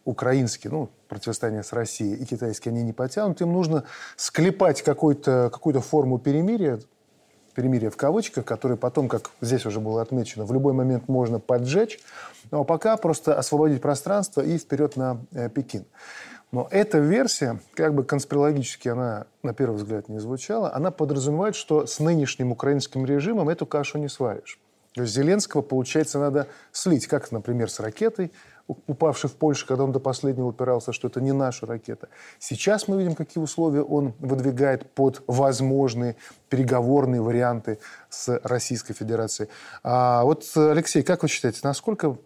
украинский, ну, противостояние с Россией и китайский, они не потянут. Им нужно склепать какую-то какую форму перемирия, перемирия в кавычках, которое потом, как здесь уже было отмечено, в любой момент можно поджечь. Но пока просто освободить пространство и вперед на э, Пекин. Но эта версия, как бы конспирологически она на первый взгляд не звучала, она подразумевает, что с нынешним украинским режимом эту кашу не сваришь. То есть Зеленского, получается, надо слить, как, например, с ракетой, упавшей в Польшу, когда он до последнего упирался, что это не наша ракета. Сейчас мы видим, какие условия он выдвигает под возможные переговорные варианты с Российской Федерацией. А вот, Алексей, как вы считаете, насколько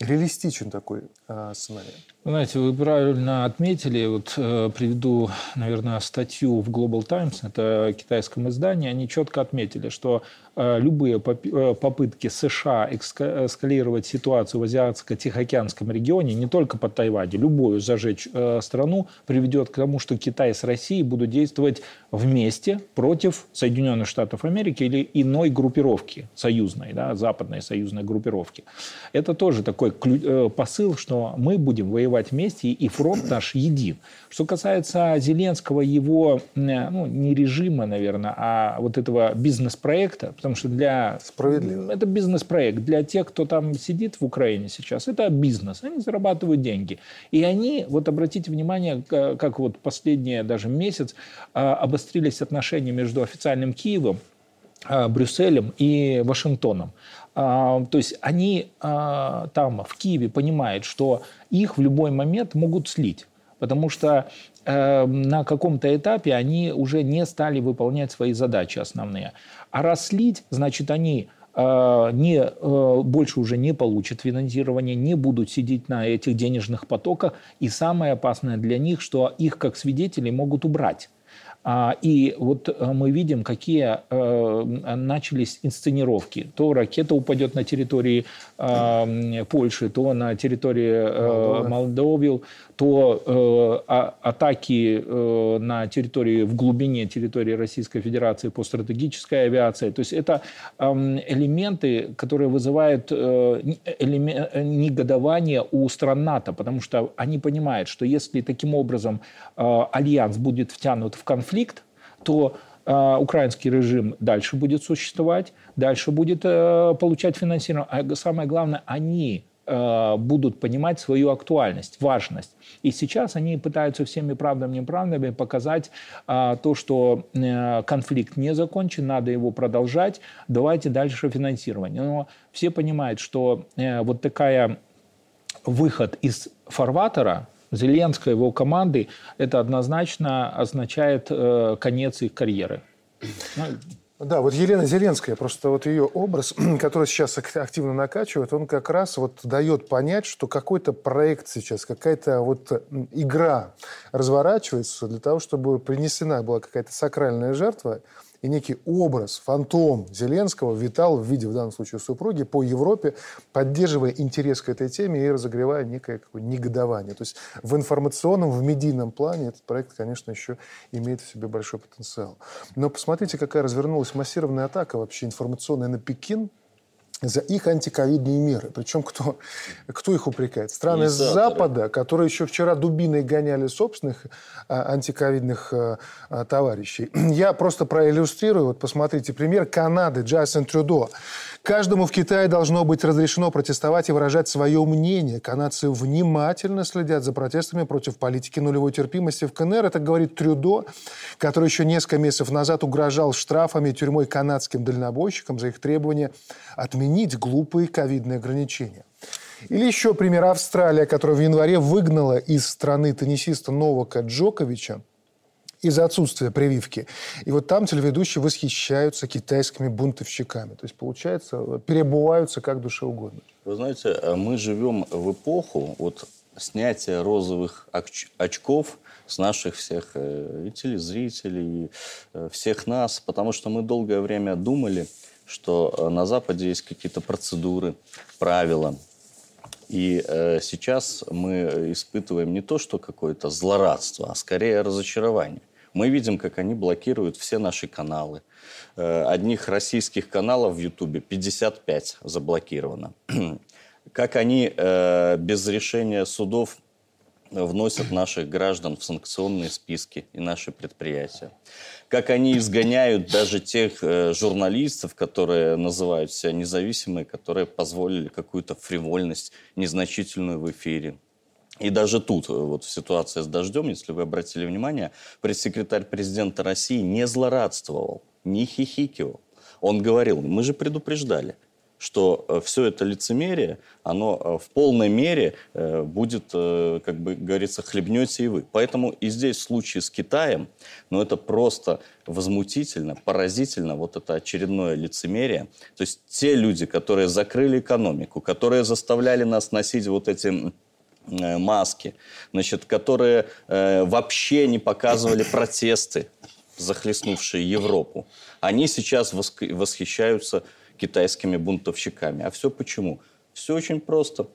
реалистичен такой э, сценарий? Знаете, вы правильно отметили. Вот э, приведу, наверное, статью в Global Times, это китайском издании. Они четко отметили, что э, любые э, попытки США эскалировать ситуацию в Азиатско-Тихоокеанском регионе, не только под Тайване, любую зажечь э, страну, приведет к тому, что Китай с Россией будут действовать вместе против Соединенных Штатов Америки или иной группировки союзной, да, западной союзной группировки. Это тоже такой э, посыл, что мы будем воевать воевать вместе, и фронт наш един. Что касается Зеленского, его, ну, не режима, наверное, а вот этого бизнес-проекта, потому что для... Справедливо. Это бизнес-проект. Для тех, кто там сидит в Украине сейчас, это бизнес. Они зарабатывают деньги. И они, вот обратите внимание, как вот последний даже месяц а, обострились отношения между официальным Киевом, а, Брюсселем и Вашингтоном. А, то есть они а, там, в Киеве, понимают, что их в любой момент могут слить. Потому что э, на каком-то этапе они уже не стали выполнять свои задачи основные. А раз слить, значит, они э, не, э, больше уже не получат финансирование, не будут сидеть на этих денежных потоках. И самое опасное для них, что их как свидетелей могут убрать. А, и вот э, мы видим, какие э, начались инсценировки. То ракета упадет на территории э, Польши, то на территории Молдовы, то а, атаки на территории, в глубине территории Российской Федерации по стратегической авиации. То есть это элементы, которые вызывают негодование у стран НАТО, потому что они понимают, что если таким образом альянс будет втянут в конфликт, то э, украинский режим дальше будет существовать, дальше будет э, получать финансирование. А самое главное, они э, будут понимать свою актуальность, важность. И сейчас они пытаются всеми правдами и неправдами показать э, то, что э, конфликт не закончен, надо его продолжать, давайте дальше финансирование. Но все понимают, что э, вот такая выход из фарватера Зеленского, его команды, это однозначно означает э, конец их карьеры. Да, вот Елена Зеленская, просто вот ее образ, который сейчас активно накачивает, он как раз вот дает понять, что какой-то проект сейчас, какая-то вот игра разворачивается для того, чтобы принесена была какая-то сакральная жертва, и некий образ, фантом Зеленского витал в виде, в данном случае, супруги по Европе, поддерживая интерес к этой теме и разогревая некое какое негодование. То есть в информационном, в медийном плане этот проект, конечно, еще имеет в себе большой потенциал. Но посмотрите, какая развернулась массированная атака вообще информационная на Пекин, за их антиковидные меры. Причем кто, кто их упрекает? Страны Запада, которые еще вчера дубиной гоняли собственных а, антиковидных а, а, товарищей. Я просто проиллюстрирую. Вот посмотрите, пример Канады, Джастин Трюдо. Каждому в Китае должно быть разрешено протестовать и выражать свое мнение. Канадцы внимательно следят за протестами против политики нулевой терпимости в КНР. Это говорит Трюдо, который еще несколько месяцев назад угрожал штрафами и тюрьмой канадским дальнобойщикам за их требование отменить глупые ковидные ограничения. Или еще пример Австралия, которая в январе выгнала из страны теннисиста Новака Джоковича из-за отсутствия прививки. И вот там телеведущие восхищаются китайскими бунтовщиками. То есть, получается, перебываются как душе угодно. Вы знаете, э, мы живем в эпоху вот снятия розовых очков с наших всех э, и телезрителей, и э, всех нас, потому что мы долгое время думали, что на Западе есть какие-то процедуры, правила, и э, сейчас мы испытываем не то, что какое-то злорадство, а скорее разочарование. Мы видим, как они блокируют все наши каналы. Э, одних российских каналов в Ютубе 55 заблокировано. Как они э, без решения судов вносят наших граждан в санкционные списки и наши предприятия. Как они изгоняют даже тех э, журналистов, которые называют себя независимые, которые позволили какую-то фривольность незначительную в эфире. И даже тут, э, вот в ситуации с дождем, если вы обратили внимание, пресс-секретарь президента России не злорадствовал, не хихикивал. Он говорил, мы же предупреждали, что э, все это лицемерие, оно э, в полной мере будет, как бы говорится, хлебнете и вы. Поэтому и здесь в случае с Китаем, ну это просто возмутительно, поразительно, вот это очередное лицемерие. То есть те люди, которые закрыли экономику, которые заставляли нас носить вот эти Э, маски, значит, которые э, вообще не показывали протесты, захлестнувшие Европу. Они сейчас восхищаются китайскими бунтовщиками. А все почему? Все очень просто.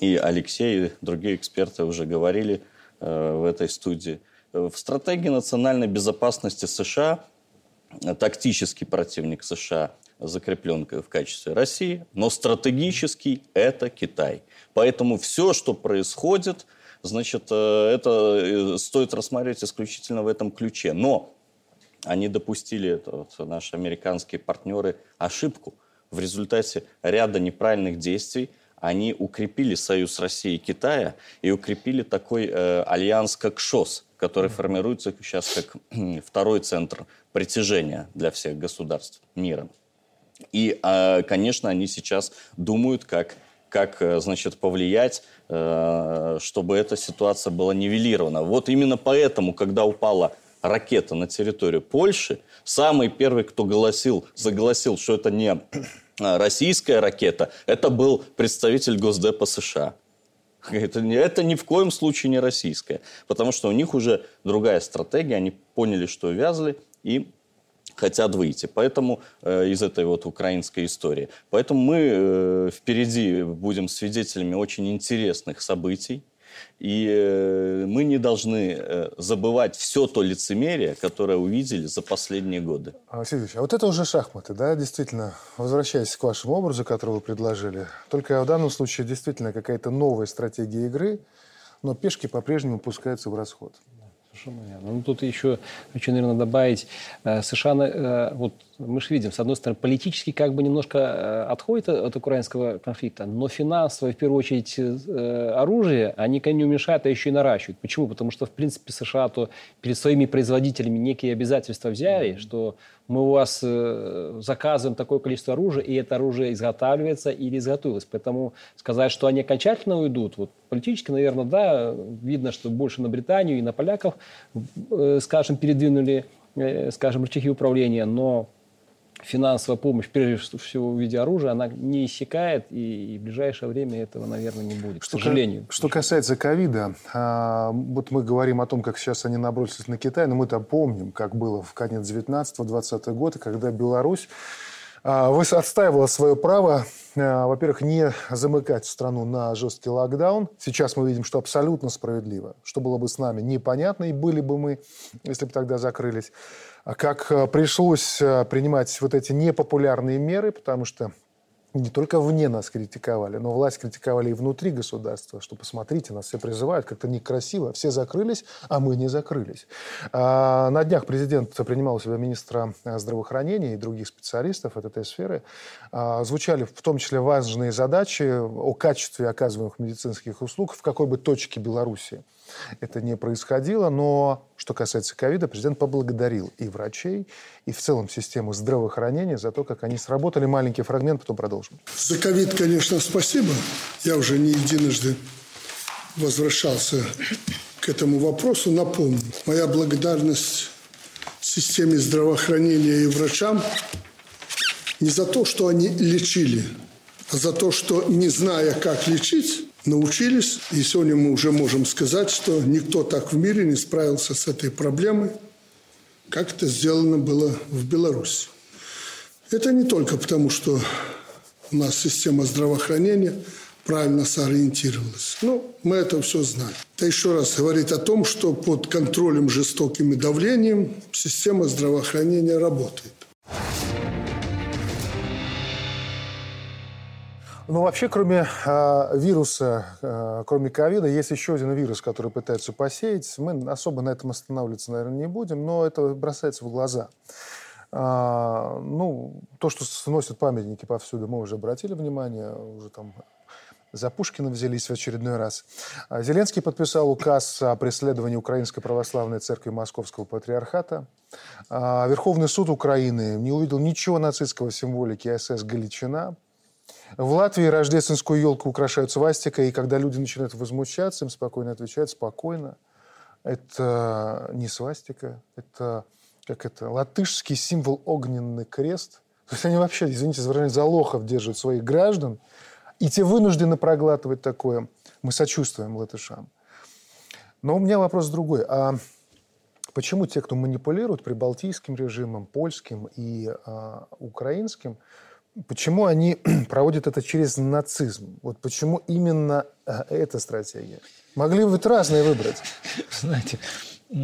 И Алексей, и другие эксперты уже говорили э, в этой студии. В стратегии национальной безопасности США э, тактический противник США закреплен в качестве России, но стратегический – это Китай. Поэтому все, что происходит, значит, э, это э, стоит рассматривать исключительно в этом ключе. Но они допустили, это вот наши американские партнеры, ошибку. В результате ряда неправильных действий они укрепили союз России и Китая и укрепили такой э, альянс, как ШОС, который формируется сейчас как второй центр притяжения для всех государств мира. И, э, конечно, они сейчас думают, как как, э, значит, повлиять, э, чтобы эта ситуация была нивелирована. Вот именно поэтому, когда упала ракета на территорию Польши, самый первый, кто голосил, заголосил, что это не российская ракета, это был представитель Госдепа США. Это, это ни в коем случае не российская, потому что у них уже другая стратегия, они поняли, что вязли, и хотят выйти. Поэтому э, из этой вот украинской истории. Поэтому мы э, впереди будем свидетелями очень интересных событий. И э, мы не должны э, забывать все то лицемерие, которое увидели за последние годы. Василий Ильич, а вот это уже шахматы, да, действительно, возвращаясь к вашему образу, который вы предложили. Только в данном случае действительно какая-то новая стратегия игры, но пешки по-прежнему пускаются в расход. Совершенно верно. Ну, тут еще хочу, наверное, добавить, э, США, вот мы же видим, с одной стороны, политически как бы немножко э, отходит от украинского конфликта, но финансово, в первую очередь, оружие, они не уменьшают, а еще и наращивают. Почему? Потому что, в принципе, США то перед своими производителями некие обязательства взяли, что мы у вас э, заказываем такое количество оружия, и это оружие изготавливается или изготовилось. Поэтому сказать, что они окончательно уйдут, вот политически, наверное, да, видно, что больше на Британию и на поляков, э, скажем, передвинули, э, скажем, рычаги управления, но финансовая помощь, прежде всего в виде оружия, она не иссякает, и в ближайшее время этого, наверное, не будет, что к сожалению. Что касается ковида, а, вот мы говорим о том, как сейчас они набросились на Китай, но мы-то помним, как было в конец 19-20 года, когда Беларусь отстаивала свое право, а, во-первых, не замыкать страну на жесткий локдаун. Сейчас мы видим, что абсолютно справедливо. Что было бы с нами, непонятно, и были бы мы, если бы тогда закрылись. А как пришлось принимать вот эти непопулярные меры, потому что не только вне нас критиковали, но власть критиковали и внутри государства, что посмотрите, нас все призывают, как-то некрасиво, все закрылись, а мы не закрылись. А, на днях президент принимал у себя министра э, здравоохранения и других специалистов от этой сферы. А, звучали в том числе важные задачи о качестве оказываемых медицинских услуг в какой бы точке Беларуси это не происходило. Но что касается ковида, президент поблагодарил и врачей, и в целом систему здравоохранения за то, как они сработали. Маленький фрагмент, потом продолжим. За ковид, конечно, спасибо. Я уже не единожды возвращался к этому вопросу. Напомню, моя благодарность системе здравоохранения и врачам не за то, что они лечили, а за то, что, не зная, как лечить, научились. И сегодня мы уже можем сказать, что никто так в мире не справился с этой проблемой, как это сделано было в Беларуси. Это не только потому, что у нас система здравоохранения правильно сориентировалась. Ну, мы это все знаем. Это еще раз говорит о том, что под контролем жестоким и давлением система здравоохранения работает. Ну, вообще, кроме э, вируса, э, кроме ковида, есть еще один вирус, который пытаются посеять. Мы особо на этом останавливаться, наверное, не будем, но это бросается в глаза. А, ну, то, что сносят памятники повсюду, мы уже обратили внимание, уже там за Пушкина взялись в очередной раз. Зеленский подписал указ о преследовании Украинской Православной Церкви Московского Патриархата. Верховный суд Украины не увидел ничего нацистского в символике СС «Галичина». В Латвии рождественскую елку украшают свастикой, и когда люди начинают возмущаться, им спокойно отвечают, спокойно. Это не свастика, это как это, латышский символ огненный крест. То есть они вообще, извините за выражение, за лохов держат своих граждан, и те вынуждены проглатывать такое. Мы сочувствуем латышам. Но у меня вопрос другой. А почему те, кто манипулирует прибалтийским режимом, польским и а, украинским, Почему они проводят это через нацизм? Вот почему именно э, эта стратегия? Могли бы разные выбрать. Знаете,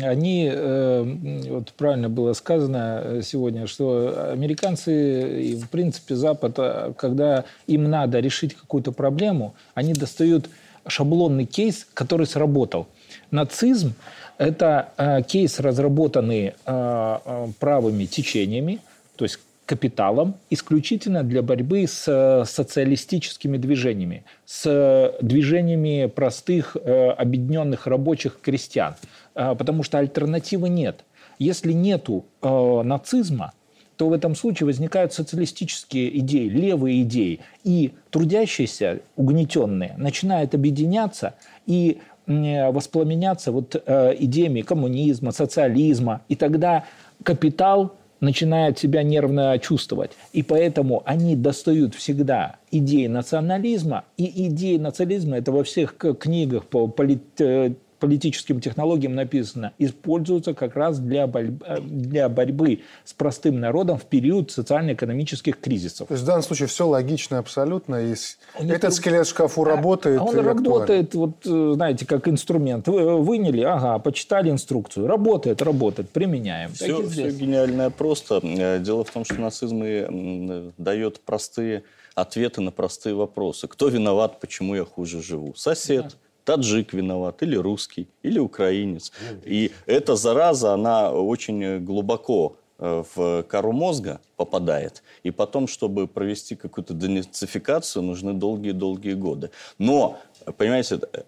они, э, вот правильно было сказано э, сегодня, что американцы и, в принципе, Запад, когда им надо решить какую-то проблему, они достают шаблонный кейс, который сработал. Нацизм – это кейс, разработанный правыми течениями, то есть капиталом исключительно для борьбы с э, социалистическими движениями, с движениями простых э, объединенных рабочих крестьян, э, потому что альтернативы нет. Если нету нацизма, то в этом случае возникают социалистические идеи, левые идеи, и трудящиеся, угнетенные, начинают объединяться и воспламеняться вот идеями коммунизма, социализма, и тогда капитал начинают себя нервно чувствовать. И поэтому они достают всегда идеи национализма. И идеи национализма, это во всех книгах по полит, э, политическим технологиям написано, используются как раз для, борьбы, э, для борьбы с простым народом в период социально-экономических кризисов. То есть в данном случае все логично абсолютно. Есть... Этот скелет в шкафу а, работает. Он работает, вот, э, знаете, как инструмент. Вы выняли, ага, почитали инструкцию. Работает, работает, применяем. Все, все гениальное просто. Э, дело в том, что нацизм и дает простые ответы на простые вопросы. Кто виноват, почему я хуже живу? Сосед таджик виноват, или русский, или украинец. И эта зараза, она очень глубоко э, в кору мозга попадает. И потом, чтобы провести какую-то денацификацию, нужны долгие-долгие годы. Но, понимаете, э,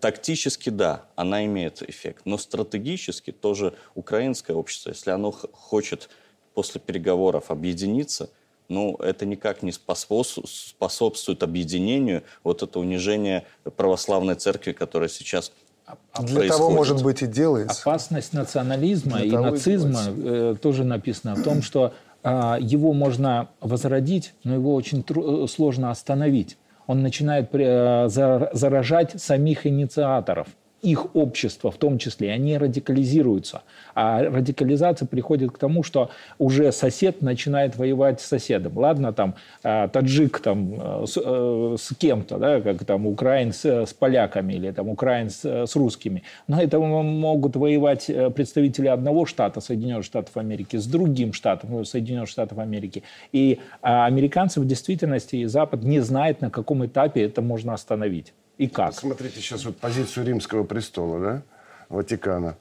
тактически, да, она имеет эффект. Но стратегически тоже украинское общество, если оно хочет после переговоров объединиться, ну, это никак не способствует объединению вот это унижение православной церкви, которое сейчас а Для происходит. того, может быть, и делается. Опасность национализма Для и нацизма э, тоже написано в том, что э, его можно возродить, но его очень тру- сложно остановить. Он начинает э, заражать самих инициаторов – их общество в том числе, они радикализируются. А радикализация приходит к тому, что уже сосед начинает воевать с соседом. Ладно, там э, таджик там, э, с, э, с кем-то, да, как там украинец с поляками или там украинец с русскими. Но это могут воевать представители одного штата, Соединенных Штатов Америки, с другим штатом, ну, Соединенных Штатов Америки. И а, американцы в действительности и Запад не знают, на каком этапе это можно остановить и как. Смотрите сейчас вот позицию римского престола, да, Ватикана.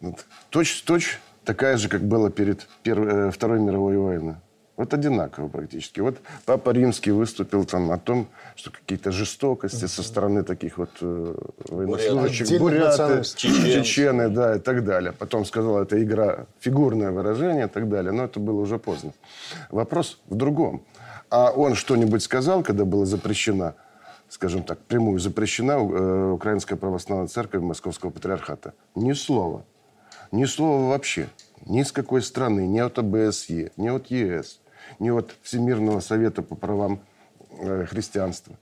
Вот. Точь-точь такая же, как было перед Первой, э, Второй мировой войной. Вот одинаково практически. Вот Папа Римский выступил там о том, что какие-то жестокости со стороны таких вот э, военнослужащих, буряты, чеченцы. чечены, да, и так далее. Потом сказал, это игра, фигурное выражение и так далее. Но это было уже поздно. Вопрос в другом. А он что-нибудь сказал, когда была запрещена скажем так, прямую запрещена э, Украинская Православная Церковь Московского Патриархата. Ни слова. Ни слова вообще. Ни с какой страны, ни от ОБСЕ, ни от ЕС, ни от Всемирного Совета по правам э, христианства.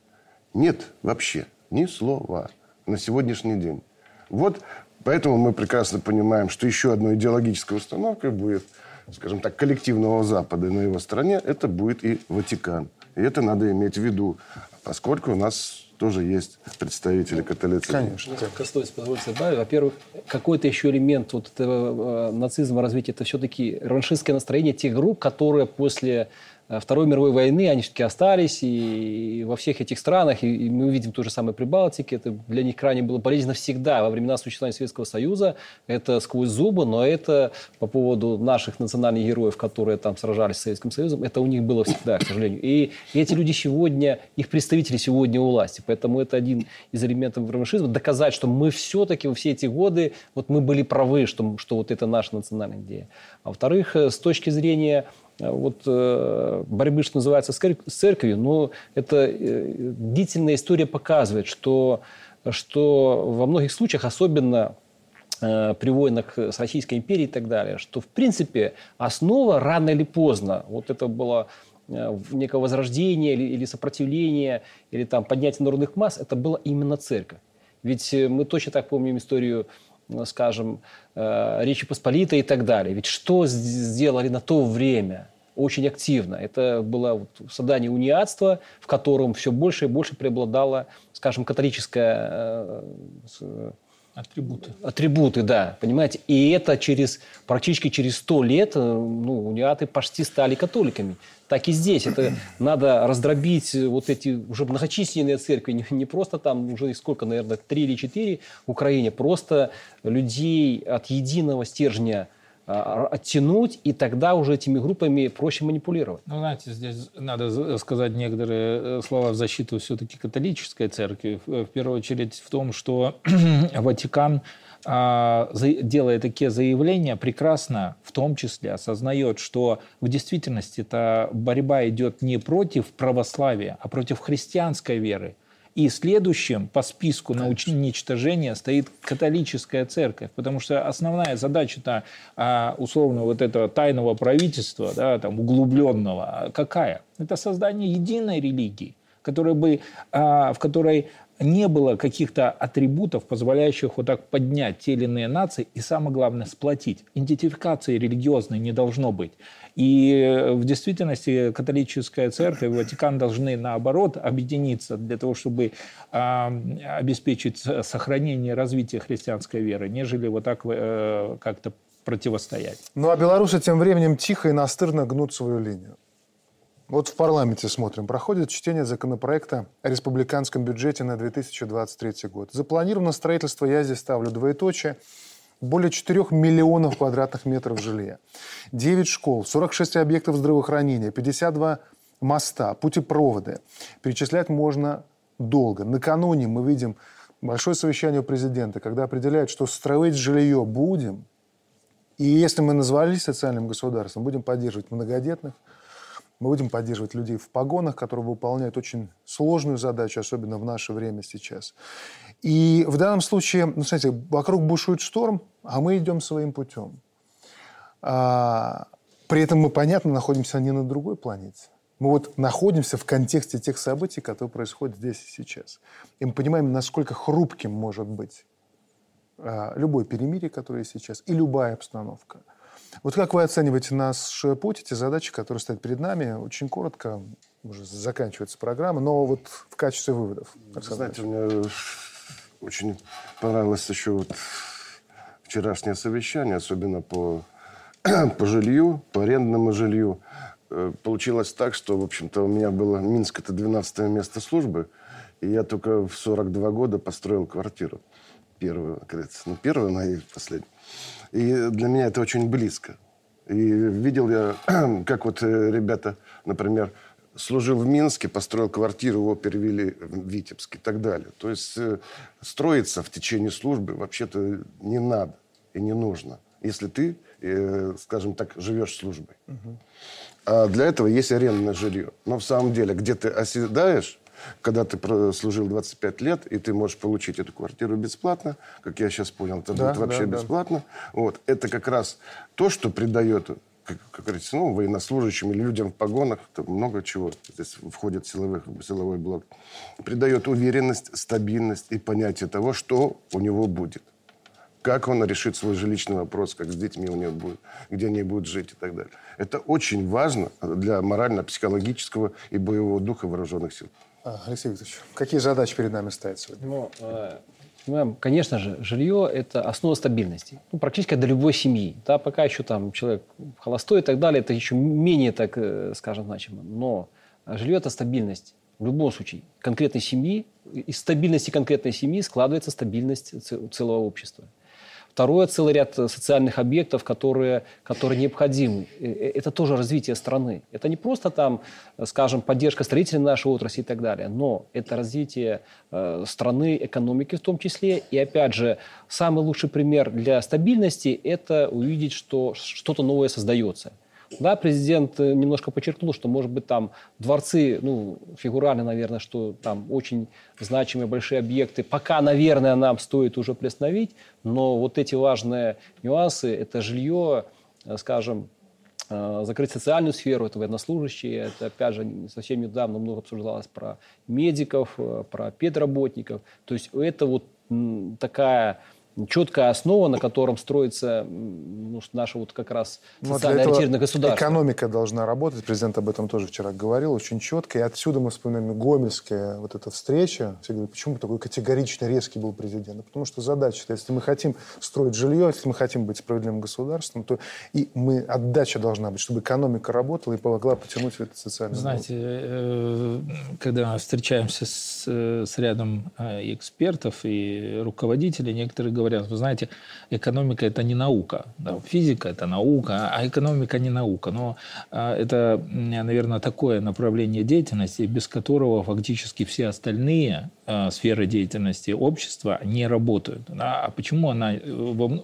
Нет вообще ни слова на сегодняшний день. Вот поэтому мы прекрасно понимаем, что еще одной идеологической установкой будет, скажем так, коллективного Запада на его стороне, это будет и Ватикан. И это надо иметь в виду поскольку у нас тоже есть представители католицизма. Конечно. Костовец, позвольте добавить. Во-первых, какой-то еще элемент вот этого э, нацизма развития, это все-таки раншистское настроение тех групп, которые после Второй мировой войны они все-таки остались и во всех этих странах, и мы видим то же самое при Балтике, это для них крайне было полезно всегда. Во времена существования Советского Союза это сквозь зубы, но это по поводу наших национальных героев, которые там сражались с Советским Союзом, это у них было всегда, к сожалению. И, эти люди сегодня, их представители сегодня у власти, поэтому это один из элементов реваншизма, доказать, что мы все-таки во все эти годы, вот мы были правы, что, что вот это наша национальная идея. А во-вторых, э, с точки зрения Э, вот э, борьбы, что называется, с церковью, но это э, длительная история показывает, что, что во многих случаях, особенно при войнах с Российской империей и так далее, что, в принципе, основа рано или поздно, вот это было некого возрождения или, или сопротивления, или там поднятия народных масс, это была именно церковь. Ведь мы точно так помним историю скажем, э, Речи Посполитой и так далее. Ведь что сделали на то время? очень активно. Это было вот создание униатства, в котором все больше и больше преобладало, скажем, католическое э, Атрибуты. Атрибуты, да, понимаете. И это через, практически через сто лет, э, ну, униаты почти стали католиками. Так и здесь. Это надо раздробить вот эти уже многочисленные церкви. Не, не просто там уже сколько, наверное, три или четыре в Украине. Просто людей от единого стержня а, оттянуть, и тогда уже этими группами проще манипулировать. Ну, знаете, здесь надо сказать некоторые э, слова в защиту все-таки католической церкви. В первую очередь в том, что Ватикан делая такие заявления, прекрасно в том числе осознает, что в действительности эта борьба идет не против православия, а против христианской веры. И следующим по списку на уничтожение стоит католическая церковь, потому что основная задача-то а, условно вот этого тайного правительства, да, там, углубленного, а какая? Это создание единой религии, которая бы, а, в которой не было каких-то атрибутов, позволяющих вот так поднять те или иные нации и, самое главное, сплотить. Идентификации религиозной не должно быть. И в действительности католическая церковь и Ватикан должны, наоборот, объединиться для того, чтобы э, обеспечить сохранение и развитие христианской веры, нежели вот так э, как-то противостоять. Ну а белорусы тем временем тихо и настырно гнут свою линию. Вот в парламенте смотрим. Проходит чтение законопроекта о республиканском бюджете на 2023 год. Запланировано строительство, я здесь ставлю двоеточие, более 4 миллионов квадратных метров жилья. 9 школ, 46 объектов здравоохранения, 52 моста, путепроводы. Перечислять можно долго. Накануне мы видим большое совещание у президента, когда определяют, что строить жилье будем, И если мы назвались социальным государством, будем поддерживать многодетных, мы будем поддерживать людей в погонах, которые выполняют очень сложную задачу, особенно в наше время сейчас. И в данном случае, ну, смотрите, вокруг бушует шторм, а мы идем своим путем. А, при этом мы, понятно, находимся не на другой планете. Мы вот находимся в контексте тех событий, которые происходят здесь и сейчас. И мы понимаем, насколько хрупким может быть а, любое перемирие, которое сейчас, и любая обстановка. Вот как вы оцениваете наш путь, эти задачи, которые стоят перед нами? Очень коротко, уже заканчивается программа, но вот в качестве выводов. Знаете, мне очень понравилось еще вот вчерашнее совещание, особенно по, по жилью, по арендному жилью. Э, получилось так, что, в общем-то, у меня было Минск – это 12 место службы, и я только в 42 года построил квартиру первую, кажется, ну, первую, но и последнюю. И для меня это очень близко. И видел я, как вот э, ребята, например, служил в Минске, построил квартиру, его перевели в Витебск и так далее. То есть э, строиться в течение службы вообще-то не надо и не нужно, если ты, э, скажем так, живешь службой. Угу. А для этого есть арендное жилье. Но в самом деле, где ты оседаешь, когда ты служил 25 лет, и ты можешь получить эту квартиру бесплатно, как я сейчас понял, это да, будет вообще да, бесплатно. Да. Вот. Это как раз то, что придает как, как говорится, ну, военнослужащим или людям в погонах, там много чего здесь входит силовых, силовой блок, придает уверенность, стабильность и понятие того, что у него будет. Как он решит свой жилищный вопрос, как с детьми у него будет, где они будут жить и так далее. Это очень важно для морально-психологического и боевого духа вооруженных сил. Алексей Викторович, какие задачи перед нами стоят сегодня? Ну, э, конечно же, жилье – это основа стабильности. Ну, практически для любой семьи. Да, пока еще там человек холостой и так далее, это еще менее, так э, скажем, значимо. Но жилье – это стабильность. В любом случае, конкретной семьи, из стабильности конкретной семьи складывается стабильность целого общества. Второе, целый ряд социальных объектов, которые, которые необходимы. Это тоже развитие страны. Это не просто там, скажем, поддержка строительной нашей отрасли и так далее, но это развитие э, страны, экономики в том числе. И опять же, самый лучший пример для стабильности – это увидеть, что что-то новое создается – да, президент э, немножко подчеркнул, что, может быть, там дворцы, ну, фигурально, наверное, что там очень значимые большие объекты, пока, наверное, нам стоит уже приостановить, но вот эти важные нюансы, это жилье, э, скажем, э, закрыть социальную сферу, это военнослужащие, это, опять же, совсем недавно много обсуждалось про медиков, про педработников. То есть это вот такая четкая основа, на котором строится ну, наше вот как раз ну, социально ориентированное государство. Экономика должна работать. Президент об этом тоже вчера говорил очень четко. И отсюда мы вспоминаем Гомельская вот эта встреча. Все говорят, почему такой категорично резкий был президент? Потому что задача, если мы хотим строить жилье, если мы хотим быть справедливым государством, то и мы, отдача должна быть, чтобы экономика работала и помогла потянуть этот социальный Знаете, э, когда встречаемся с, э, с рядом э, экспертов и руководителей, некоторые говорят, говорят, вы знаете, экономика это не наука. Да, физика это наука, а экономика не наука. Но а, это, наверное, такое направление деятельности, без которого фактически все остальные а, сферы деятельности общества не работают. А почему она э,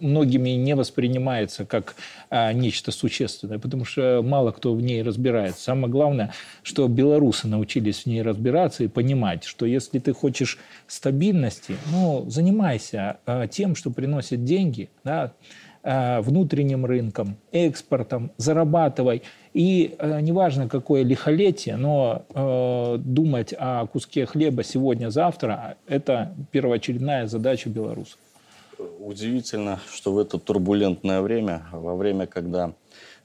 многими не воспринимается как а, нечто существенное? Потому что мало кто в ней разбирается. Самое главное, что белорусы научились в ней разбираться и понимать, что если ты хочешь стабильности, ну, занимайся тем, тем, что приносит деньги, да, э, внутренним рынком, экспортом, зарабатывай. И э, неважно, какое лихолетие, но э, думать о куске хлеба сегодня-завтра – это первоочередная задача белорусов. Удивительно, что в это турбулентное время, во время, когда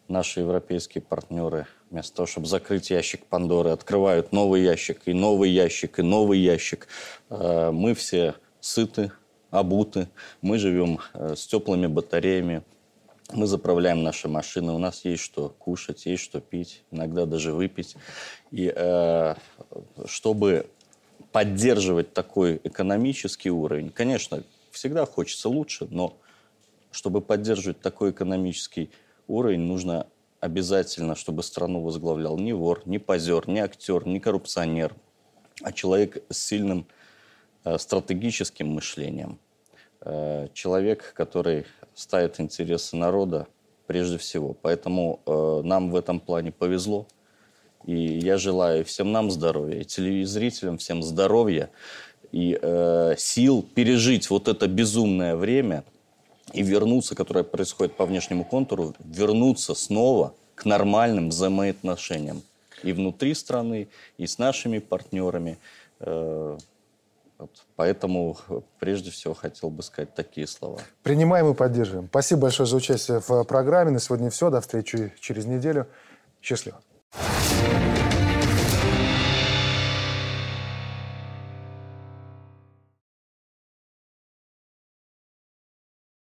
наши европейские партнеры вместо того, чтобы закрыть ящик Пандоры, открывают новый ящик, и новый ящик, и новый ящик, э, мы все сыты, обуты, мы живем э, с теплыми батареями, мы заправляем наши машины, у нас есть что кушать, есть что пить, иногда даже выпить. И э, чтобы поддерживать такой экономический уровень, конечно, всегда хочется лучше, но чтобы поддерживать такой экономический уровень, нужно обязательно, чтобы страну возглавлял не вор, не позер, не актер, не коррупционер, а человек с сильным стратегическим мышлением – Э, человек, который ставит интересы народа прежде всего. Поэтому э, нам в этом плане повезло. И я желаю всем нам здоровья, и телезрителям всем здоровья и э, сил пережить вот это безумное время и вернуться, которое происходит по внешнему контуру, вернуться снова к нормальным взаимоотношениям и внутри страны, и с нашими партнерами. Э, вот. Поэтому прежде всего хотел бы сказать такие слова. Принимаем и поддерживаем. Спасибо большое за участие в программе. На сегодня все. До встречи через неделю. Счастливо.